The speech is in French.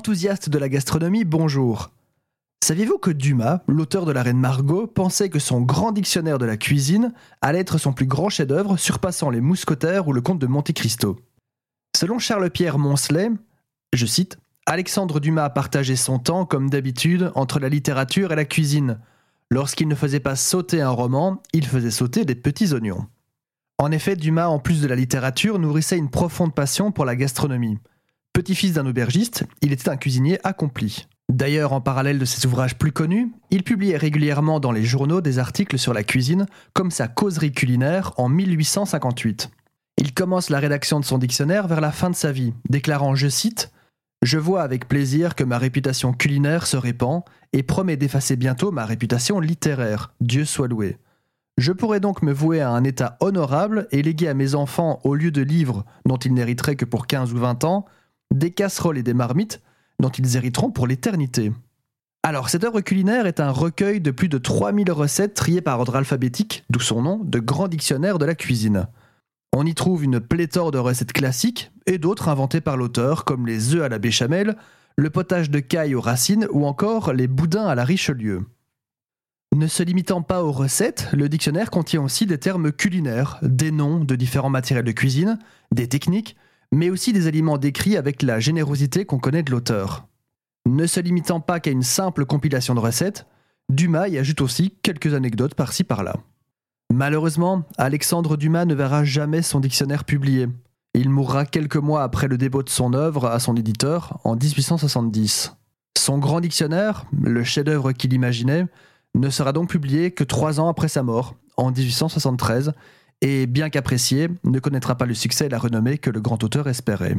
Enthousiaste de la gastronomie, bonjour. Saviez-vous que Dumas, l'auteur de La Reine Margot, pensait que son grand dictionnaire de la cuisine allait être son plus grand chef-d'œuvre, surpassant les Mousquetaires ou le Comte de Monte Cristo? Selon Charles-Pierre Moncelet, je cite, Alexandre Dumas partageait son temps, comme d'habitude, entre la littérature et la cuisine. Lorsqu'il ne faisait pas sauter un roman, il faisait sauter des petits oignons. En effet, Dumas, en plus de la littérature, nourrissait une profonde passion pour la gastronomie. Petit-fils d'un aubergiste, il était un cuisinier accompli. D'ailleurs, en parallèle de ses ouvrages plus connus, il publiait régulièrement dans les journaux des articles sur la cuisine, comme sa causerie culinaire en 1858. Il commence la rédaction de son dictionnaire vers la fin de sa vie, déclarant, je cite, Je vois avec plaisir que ma réputation culinaire se répand et promet d'effacer bientôt ma réputation littéraire, Dieu soit loué. Je pourrais donc me vouer à un état honorable et léguer à mes enfants, au lieu de livres dont ils n'hériteraient que pour 15 ou 20 ans, des casseroles et des marmites dont ils hériteront pour l'éternité. Alors, cette œuvre culinaire est un recueil de plus de 3000 recettes triées par ordre alphabétique, d'où son nom, de grand dictionnaire de la cuisine. On y trouve une pléthore de recettes classiques et d'autres inventées par l'auteur, comme les œufs à la béchamel, le potage de caille aux racines ou encore les boudins à la Richelieu. Ne se limitant pas aux recettes, le dictionnaire contient aussi des termes culinaires, des noms de différents matériels de cuisine, des techniques, mais aussi des aliments décrits avec la générosité qu'on connaît de l'auteur. Ne se limitant pas qu'à une simple compilation de recettes, Dumas y ajoute aussi quelques anecdotes par-ci par-là. Malheureusement, Alexandre Dumas ne verra jamais son dictionnaire publié. Il mourra quelques mois après le début de son œuvre à son éditeur, en 1870. Son grand dictionnaire, le chef-d'œuvre qu'il imaginait, ne sera donc publié que trois ans après sa mort, en 1873, et bien qu'apprécié, ne connaîtra pas le succès et la renommée que le grand auteur espérait.